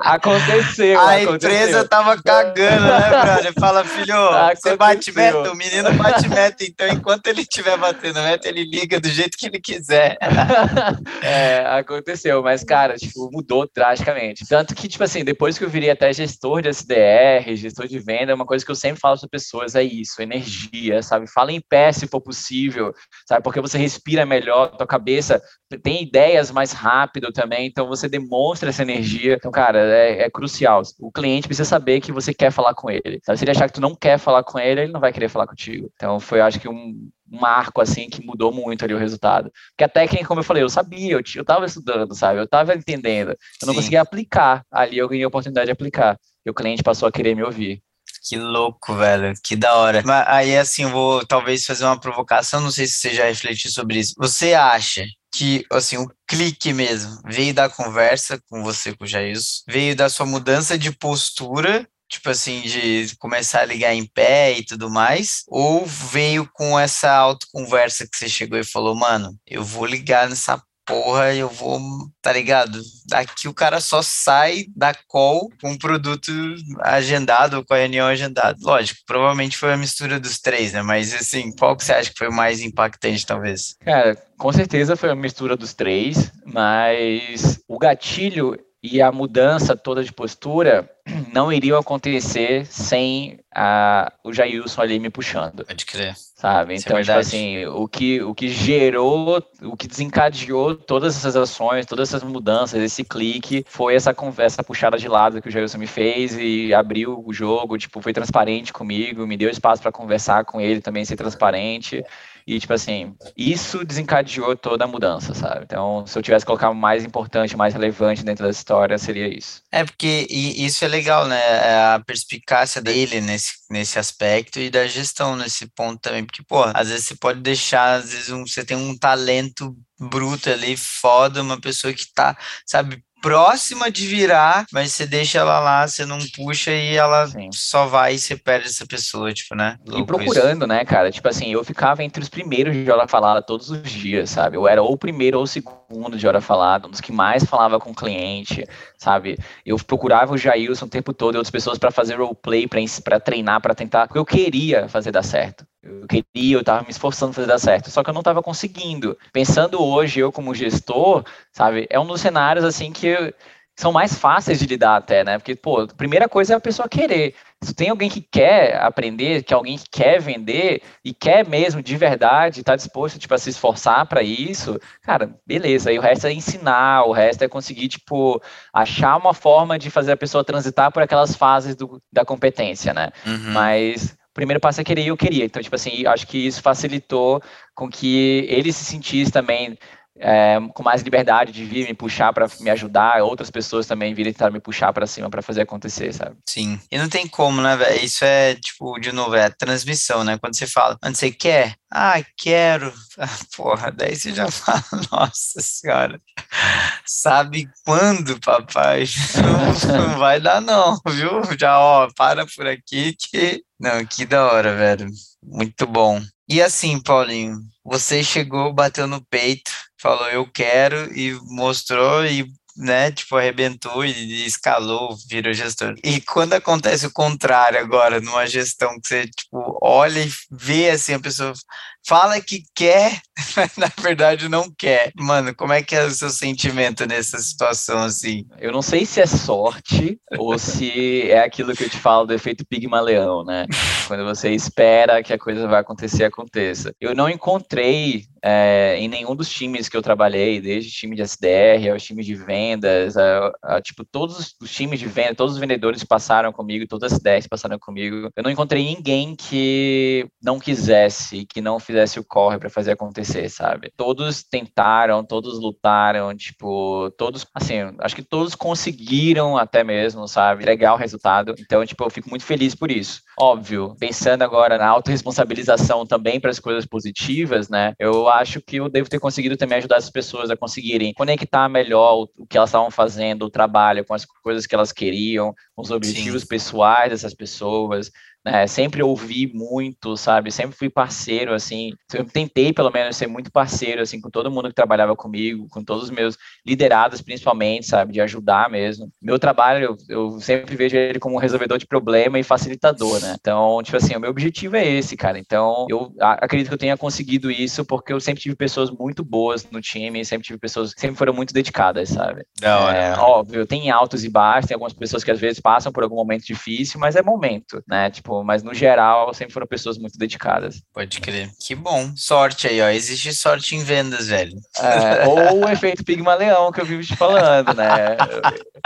aconteceu. A aconteceu. empresa tava cagando, né, brother? Fala, filho, aconteceu. você bate meta, o menino bate meta, então enquanto ele estiver batendo meta, ele liga do jeito que ele quiser. *laughs* é, aconteceu, mas, cara, tipo, mudou drasticamente. Tanto que, tipo assim, depois que eu virei até gestor de SDR, gestor de venda, uma coisa que eu sempre falo para pessoas é isso, energia, sabe? Fala em pé se for possível, sabe? Porque você respira melhor, tua cabeça tem ideias mais rápido também, então você demonstra essa energia. Então, cara, é, é crucial. O cliente precisa saber que você quer falar com ele. Sabe? Se ele achar que tu não quer falar com ele, ele não vai querer falar contigo. Então, foi, acho que, um marco, assim, que mudou muito ali o resultado. Porque a técnica, como eu falei, eu sabia, eu, eu tava estudando, sabe? Eu tava entendendo. Eu não Sim. conseguia aplicar. Ali eu ganhei a oportunidade de aplicar. E o cliente passou a querer me ouvir. Que louco, velho. Que da hora. Mas aí, assim, eu vou talvez fazer uma provocação, não sei se você já refletiu sobre isso. Você acha que, assim, o clique mesmo veio da conversa com você, com o Jailson, veio da sua mudança de postura tipo assim, de começar a ligar em pé e tudo mais? Ou veio com essa autoconversa que você chegou e falou, mano, eu vou ligar nessa porra, eu vou, tá ligado? Daqui o cara só sai da call com o produto agendado, com a reunião agendada. Lógico, provavelmente foi a mistura dos três, né? Mas assim, qual que você acha que foi mais impactante, talvez? Cara, com certeza foi a mistura dos três, mas o gatilho e a mudança toda de postura *clears throat* não iriam acontecer sem a, o Jailson ali me puxando. Pode crer. Sabe? Isso é então, é tipo assim, o que, o que gerou, o que desencadeou todas essas ações, todas essas mudanças, esse clique, foi essa conversa puxada de lado que o Jailson me fez e abriu o jogo, tipo, foi transparente comigo, me deu espaço para conversar com ele também, ser transparente. E, tipo assim, isso desencadeou toda a mudança, sabe? Então, se eu tivesse que colocar o mais importante, mais relevante dentro da história, seria isso. É, porque isso é legal, né? É a perspicácia dele nesse, nesse aspecto e da gestão nesse ponto também. Porque, pô, às vezes você pode deixar, às vezes um, você tem um talento bruto ali, foda, uma pessoa que tá, sabe, próxima de virar, mas você deixa ela lá, você não puxa e ela Sim. só vai e você perde essa pessoa, tipo, né? Louco e procurando, isso. né, cara? Tipo assim, eu ficava entre os primeiros de hora falada todos os dias, sabe? Eu era ou o primeiro ou o segundo de hora falada, um dos que mais falava com o cliente, sabe? Eu procurava o Jailson o tempo todo e outras pessoas para fazer roleplay, para treinar, para tentar, porque eu queria fazer dar certo. Eu queria, eu estava me esforçando para fazer dar certo, só que eu não estava conseguindo. Pensando hoje, eu como gestor, sabe, é um dos cenários assim que são mais fáceis de lidar até, né? Porque, pô, a primeira coisa é a pessoa querer. Se tem alguém que quer aprender, que alguém que quer vender e quer mesmo de verdade, está disposto tipo, a se esforçar para isso, cara, beleza. Aí o resto é ensinar, o resto é conseguir tipo achar uma forma de fazer a pessoa transitar por aquelas fases do, da competência, né? Uhum. Mas primeiro passo é querer e eu queria. Então, tipo assim, acho que isso facilitou com que ele se sentisse também é, com mais liberdade de vir me puxar para me ajudar, outras pessoas também virem tentar me puxar para cima para fazer acontecer, sabe? Sim. E não tem como, né, velho? Isso é, tipo, de novo, é transmissão, né? Quando você fala, quando você quer, ah, quero. *laughs* Porra, daí você já *laughs* fala, nossa senhora, sabe quando, papai? *laughs* Não, não vai dar, não, viu? Já, ó, para por aqui que. Não, que da hora, velho. Muito bom. E assim, Paulinho, você chegou, bateu no peito, falou eu quero e mostrou e né, tipo, arrebentou e escalou, virou gestor. E quando acontece o contrário agora, numa gestão que você, tipo, olha e vê, assim, a pessoa fala que quer, mas *laughs* na verdade não quer. Mano, como é que é o seu sentimento nessa situação, assim? Eu não sei se é sorte ou se é aquilo que eu te falo do efeito Pigmaleão, né? Quando você espera que a coisa vai acontecer, aconteça. Eu não encontrei é, em nenhum dos times que eu trabalhei, desde time de SDR aos times de vendas, a, a, tipo, todos os times de venda, todos os vendedores passaram comigo, todas as 10 passaram comigo. Eu não encontrei ninguém que não quisesse, que não fizesse o corre para fazer acontecer, sabe? Todos tentaram, todos lutaram, tipo, todos, assim, acho que todos conseguiram até mesmo, sabe? Legal o resultado. Então, tipo, eu fico muito feliz por isso. Óbvio, pensando agora na autorresponsabilização também para as coisas positivas, né? Eu acho que eu devo ter conseguido também ajudar as pessoas a conseguirem conectar melhor o, o que elas estavam fazendo, o trabalho, com as coisas que elas queriam, com os objetivos Sim. pessoais dessas pessoas, né? Sempre ouvi muito, sabe? Sempre fui parceiro, assim. Eu tentei, pelo menos, ser muito parceiro, assim, com todo mundo que trabalhava comigo, com todos os meus liderados, principalmente, sabe? De ajudar mesmo. Meu trabalho, eu, eu sempre vejo ele como um resolvedor de problema e facilitador, né? Então, tipo assim, o meu objetivo é esse, cara. Então, eu acredito que eu tenha conseguido isso porque eu sempre tive pessoas muito boas no time, sempre tive pessoas que sempre foram muito dedicadas, sabe? Não, é, óbvio, tem altos e baixos, tem algumas pessoas que às vezes passam por algum momento difícil, mas é momento, né? Tipo, tempo, mas no geral sempre foram pessoas muito dedicadas. Pode crer. Que bom. Sorte aí, ó. Existe sorte em vendas, velho. É, ou o efeito Pigmaleão que eu vivo te falando, né?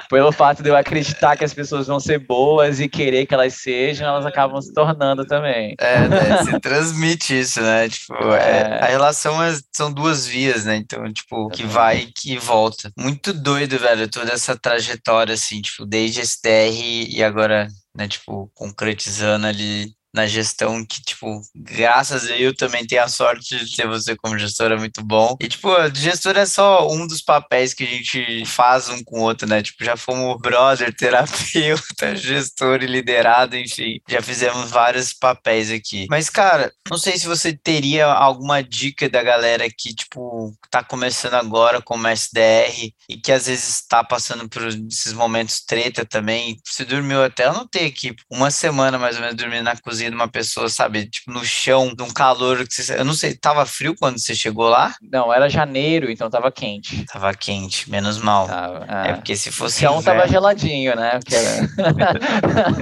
Pelo fato de eu acreditar que as pessoas vão ser boas e querer que elas sejam, elas acabam se tornando também. É, né? Você transmite isso, né? Tipo, é. É, a relação é, são duas vias, né? Então, tipo, que vai e que volta. Muito doido, velho, toda essa trajetória, assim, tipo, desde SDR e agora né, tipo, concretizando ali na gestão que, tipo, graças a eu também tenho a sorte de ter você como gestora muito bom. E, tipo, gestor é só um dos papéis que a gente faz um com o outro, né? Tipo, já fomos brother, *laughs* terapeuta, gestor e liderado, enfim. Já fizemos vários papéis aqui. Mas, cara, não sei se você teria alguma dica da galera que, tipo, tá começando agora como SDR e que às vezes tá passando por esses momentos treta também. Você dormiu até, eu notei aqui, uma semana mais ou menos dormindo na cozinha de uma pessoa, sabe, tipo, no chão, num calor que você, eu não sei, tava frio quando você chegou lá? Não, era janeiro, então tava quente. Tava quente, menos mal. Tava, é. é porque se fosse O chão inverno... tava geladinho, né? Era...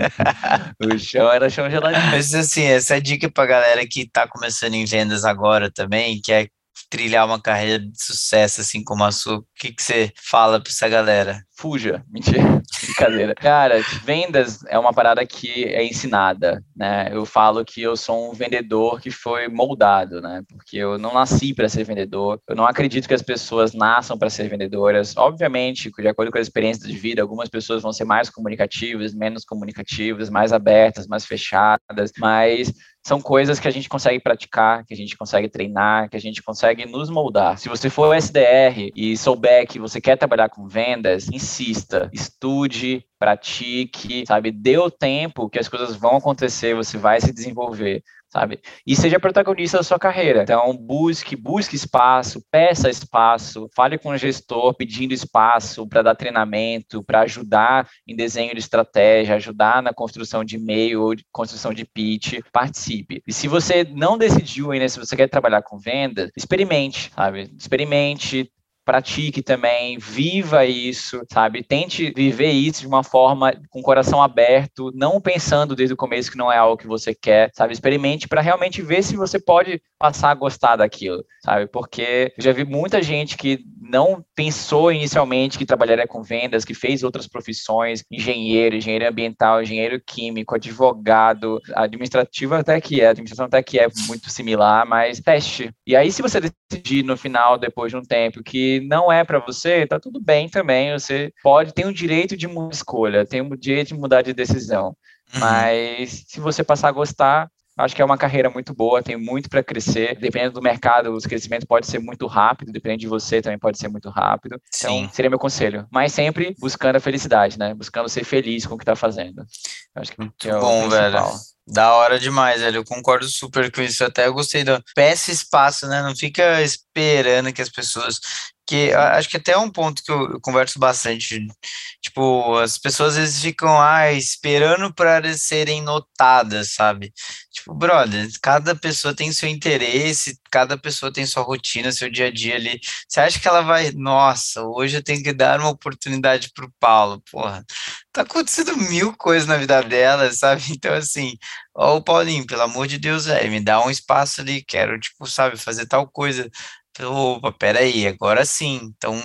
*laughs* *laughs* o chão era chão geladinho. Mas assim, essa é dica pra galera que tá começando em vendas agora também, que é trilhar uma carreira de sucesso assim como a sua, o que, que você fala para essa galera? Fuja, *laughs* mentira, brincadeira. Cara, vendas é uma parada que é ensinada, né? Eu falo que eu sou um vendedor que foi moldado, né? Porque eu não nasci para ser vendedor. Eu não acredito que as pessoas nasçam para ser vendedoras. Obviamente, de acordo com a experiência de vida, algumas pessoas vão ser mais comunicativas, menos comunicativas, mais abertas, mais fechadas, mas são coisas que a gente consegue praticar, que a gente consegue treinar, que a gente consegue nos moldar. Se você for SDR e souber que você quer trabalhar com vendas, insista, estude, pratique, sabe? Dê o tempo que as coisas vão acontecer, você vai se desenvolver sabe? E seja protagonista da sua carreira. Então, busque, busque espaço, peça espaço, fale com o gestor pedindo espaço para dar treinamento, para ajudar em desenho de estratégia, ajudar na construção de e-mail ou de construção de pitch, participe. E se você não decidiu ainda se você quer trabalhar com vendas, experimente, sabe? Experimente, pratique também, viva isso, sabe? Tente viver isso de uma forma com o coração aberto, não pensando desde o começo que não é algo que você quer, sabe? Experimente para realmente ver se você pode passar a gostar daquilo, sabe? Porque eu já vi muita gente que não pensou inicialmente que trabalharia com vendas, que fez outras profissões, engenheiro, engenheiro ambiental, engenheiro químico, advogado, administrativo até que é, administração até que é muito similar, mas teste. E aí se você decidir no final, depois de um tempo, que não é para você, tá tudo bem também, você pode, tem o direito de escolha, tem o direito de mudar de decisão. Uhum. Mas se você passar a gostar, Acho que é uma carreira muito boa, tem muito para crescer. Dependendo do mercado, o crescimento pode ser muito rápido, dependendo de você também pode ser muito rápido. Então, Sim. seria meu conselho. Mas sempre buscando a felicidade, né? Buscando ser feliz com o que está fazendo. Acho que muito é bom, velho. Da hora demais, velho. Eu concordo super com isso. Até eu gostei do. Peça espaço, né? Não fica esperando que as pessoas que acho que até é um ponto que eu, eu, converso bastante. Tipo, as pessoas às vezes ficam ah, esperando para serem notadas, sabe? Tipo, brother, cada pessoa tem seu interesse, cada pessoa tem sua rotina, seu dia a dia ali. Você acha que ela vai, nossa, hoje eu tenho que dar uma oportunidade pro Paulo? Porra, tá acontecendo mil coisas na vida dela, *laughs* sabe? Então, assim, ó, o Paulinho, pelo amor de Deus, velho, me dá um espaço ali, quero, tipo, sabe, fazer tal coisa opa, peraí, agora sim. Então,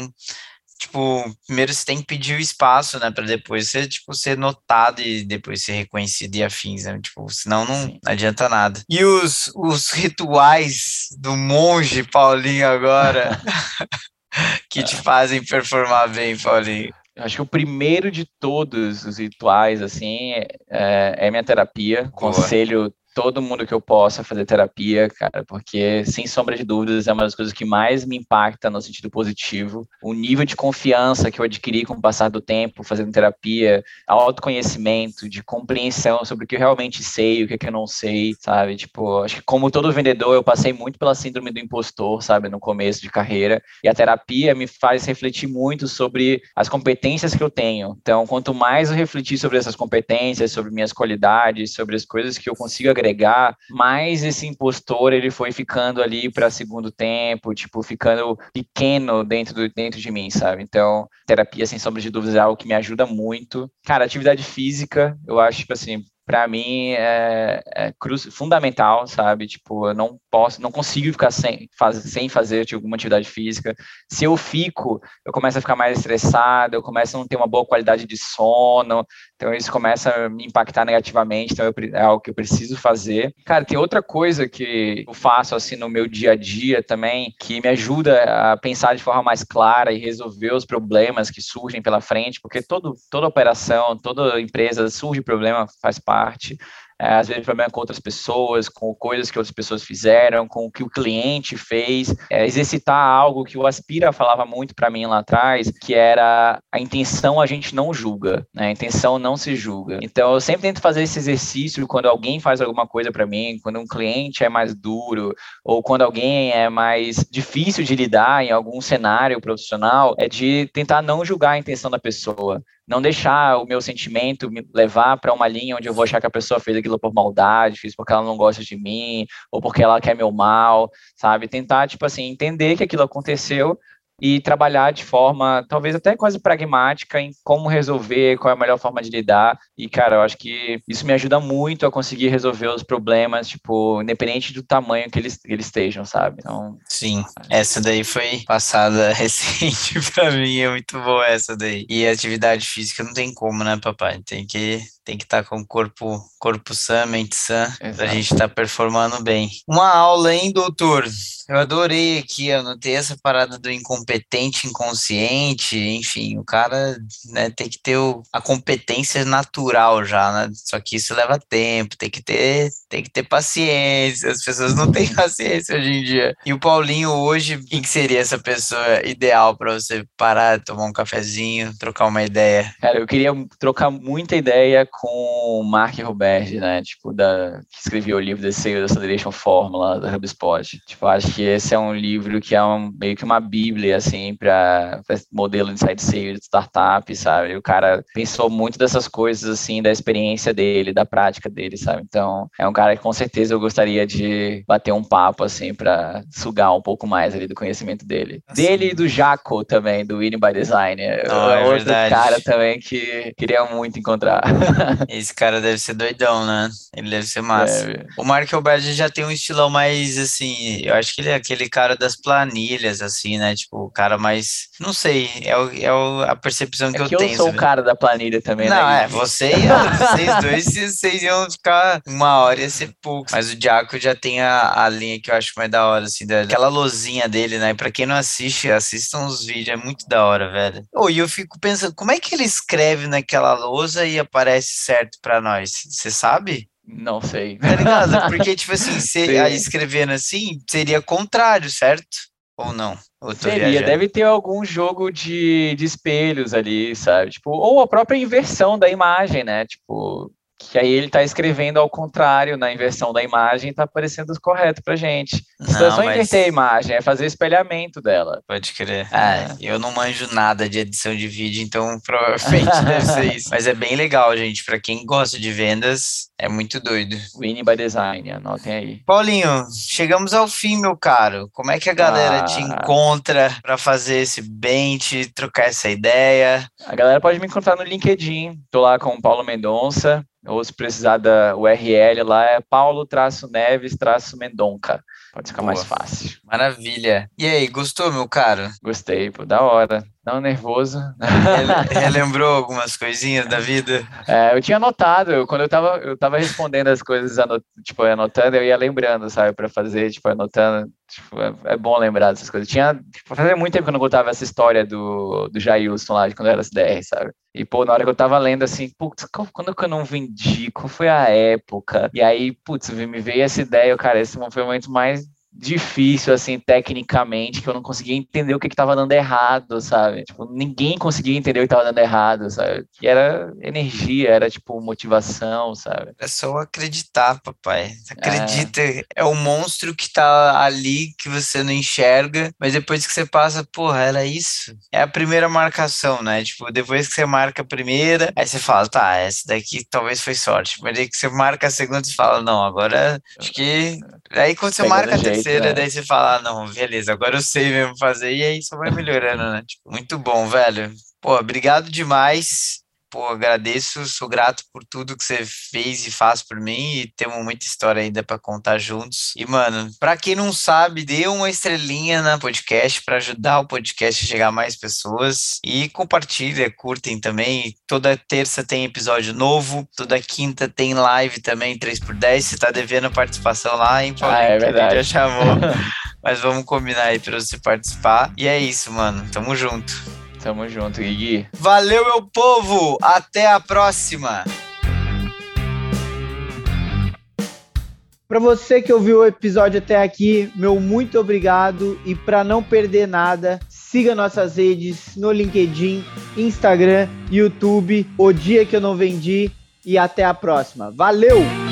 tipo, primeiro você tem que pedir o espaço, né, para depois você, tipo, ser notado e depois ser reconhecido e afins, né, tipo, senão não, não adianta nada. E os, os rituais do monge Paulinho agora, *laughs* *laughs* que te fazem performar bem, Paulinho? Acho que o primeiro de todos os rituais, assim, é, é minha terapia. Boa. Conselho todo mundo que eu possa fazer terapia, cara, porque sem sombra de dúvidas é uma das coisas que mais me impacta no sentido positivo. O nível de confiança que eu adquiri com o passar do tempo fazendo terapia, autoconhecimento, de compreensão sobre o que eu realmente sei, o que, é que eu não sei, sabe? Tipo, acho que como todo vendedor, eu passei muito pela síndrome do impostor, sabe, no começo de carreira, e a terapia me faz refletir muito sobre as competências que eu tenho. Então, quanto mais eu refletir sobre essas competências, sobre minhas qualidades, sobre as coisas que eu consigo agregar agregar, mais esse impostor ele foi ficando ali para segundo tempo, tipo, ficando pequeno dentro, do, dentro de mim, sabe? Então, terapia, sem sombra de dúvidas, é algo que me ajuda muito. Cara, atividade física, eu acho, tipo assim, para mim é, é cruz, fundamental, sabe? Tipo, eu não posso, não consigo ficar sem, faz, sem fazer tipo, alguma atividade física. Se eu fico, eu começo a ficar mais estressado, eu começo a não ter uma boa qualidade de sono, então isso começa a me impactar negativamente, então eu, é algo que eu preciso fazer. Cara, tem outra coisa que eu faço assim no meu dia a dia também, que me ajuda a pensar de forma mais clara e resolver os problemas que surgem pela frente, porque todo, toda operação, toda empresa surge problema, faz parte é, às vezes problema com outras pessoas, com coisas que outras pessoas fizeram, com o que o cliente fez, é, exercitar algo que o Aspira falava muito para mim lá atrás, que era a intenção a gente não julga, né? A intenção não se julga. Então eu sempre tento fazer esse exercício quando alguém faz alguma coisa para mim, quando um cliente é mais duro ou quando alguém é mais difícil de lidar em algum cenário profissional, é de tentar não julgar a intenção da pessoa não deixar o meu sentimento me levar para uma linha onde eu vou achar que a pessoa fez aquilo por maldade, fez porque ela não gosta de mim, ou porque ela quer meu mal, sabe? Tentar, tipo assim, entender que aquilo aconteceu, e trabalhar de forma talvez até quase pragmática em como resolver, qual é a melhor forma de lidar. E, cara, eu acho que isso me ajuda muito a conseguir resolver os problemas, tipo, independente do tamanho que eles, que eles estejam, sabe? Então. Sim, essa daí foi passada *laughs* recente pra mim, é muito boa essa daí. E atividade física não tem como, né, papai? Tem que tem que estar tá com o corpo, corpo sã, mente sã, Exato. pra gente estar tá performando bem. Uma aula, hein, doutor? Eu adorei aqui, eu notei essa parada do incompetente inconsciente, enfim, o cara né, tem que ter o, a competência natural já, né? Só que isso leva tempo, tem que ter, tem que ter paciência, as pessoas não têm *laughs* paciência hoje em dia. E o Paulinho hoje, quem que seria essa pessoa ideal para você parar, tomar um cafezinho, trocar uma ideia? Cara, eu queria trocar muita ideia com o Mark Roberge, né? Tipo, da, que escreveu o livro The Sales Acceleration Formula da HubSpot. Tipo, acho que esse é um livro que é um, meio que uma bíblia, assim, para modelo de side sales de startup, sabe? O cara pensou muito dessas coisas, assim, da experiência dele, da prática dele, sabe? Então, é um cara que com certeza eu gostaria de bater um papo, assim, para sugar um pouco mais ali do conhecimento dele. Assim. Dele e do Jaco também, do Winning by Design. Oh, é outro verdade. cara também que queria muito encontrar. *laughs* Esse cara deve ser doidão, né? Ele deve ser massa. Deve. O Mark Alberti já tem um estilão mais, assim, eu acho que ele é aquele cara das planilhas, assim, né? Tipo, o cara mais, não sei, é, o, é o, a percepção que é eu que tenho. eu sou sabe? o cara da planilha também, não, né? é, você e *laughs* vocês dois, vocês iam ficar uma hora ia ser pouco. Mas o Diaco já tem a, a linha que eu acho mais da hora, assim, daquela lozinha dele, né? Pra quem não assiste, assistam os vídeos, é muito da hora, velho. Oh, e eu fico pensando, como é que ele escreve naquela lousa e aparece certo para nós? Você sabe? Não sei. Tá ligado? Porque, tipo *laughs* assim, se, escrevendo assim, seria contrário, certo? Ou não? Ou seria, deve ter algum jogo de, de espelhos ali, sabe? Tipo, ou a própria inversão da imagem, né? Tipo, que aí ele está escrevendo ao contrário na inversão da imagem e está aparecendo correto para gente. Não, é só mas... inverter a imagem, é fazer espelhamento dela. Pode crer. Ah, eu não manjo nada de edição de vídeo, então provavelmente *laughs* deve ser isso. Mas é bem legal, gente. Para quem gosta de vendas, é muito doido. Winning by Design, anotem aí. Paulinho, chegamos ao fim, meu caro. Como é que a galera ah. te encontra para fazer esse bench, trocar essa ideia? A galera pode me encontrar no LinkedIn. Tô lá com o Paulo Mendonça ou se precisar da URL lá é paulo-neves-mendonca. Pode ficar Boa. mais fácil. Maravilha. E aí, gostou, meu caro? Gostei, pô, da hora. Não nervoso. *laughs* Relembrou algumas coisinhas da vida? É, eu tinha anotado, eu, quando eu tava, eu tava respondendo as coisas, anot, tipo, anotando, eu ia lembrando, sabe, para fazer, tipo, anotando. Tipo, é, é, bom lembrar dessas coisas. Tinha, tipo, fazia muito tempo que eu não contava essa história do, do Jailson lá, de quando eu era SDR, sabe? E, pô, na hora que eu tava lendo, assim, putz, quando que eu não vendi? Qual foi a época? E aí, putz, me veio essa ideia, cara, esse foi o momento mais difícil, assim, tecnicamente, que eu não conseguia entender o que estava dando errado, sabe? Tipo, ninguém conseguia entender o que estava dando errado, sabe? Que era energia, era, tipo, motivação, sabe? É só acreditar, papai. Acredita. É, é o monstro que tá ali, que você não enxerga, mas depois que você passa, porra, era isso. É a primeira marcação, né? Tipo, depois que você marca a primeira, aí você fala, tá, essa daqui talvez foi sorte. Mas aí que você marca a segunda, você fala, não, agora acho que. Aí quando você Pega marca a terceira, terceira, daí você fala, ah, não, beleza, agora eu sei mesmo fazer, e aí só vai melhorando, né? Tipo, muito bom, velho. Pô, obrigado demais pô, agradeço, sou grato por tudo que você fez e faz por mim e temos muita história ainda para contar juntos. E, mano, para quem não sabe, dê uma estrelinha na podcast para ajudar o podcast a chegar a mais pessoas e compartilha, curtem também. Toda terça tem episódio novo, toda quinta tem live também, 3x10. Você tá devendo participação lá, hein, Paulinho? Ah, é verdade. já chamou. *laughs* Mas vamos combinar aí pra você participar. E é isso, mano. Tamo junto. Tamo junto, Gui. Valeu, meu povo! Até a próxima! Para você que ouviu o episódio até aqui, meu muito obrigado e para não perder nada, siga nossas redes no LinkedIn, Instagram, YouTube, O Dia que eu não vendi e até a próxima. Valeu!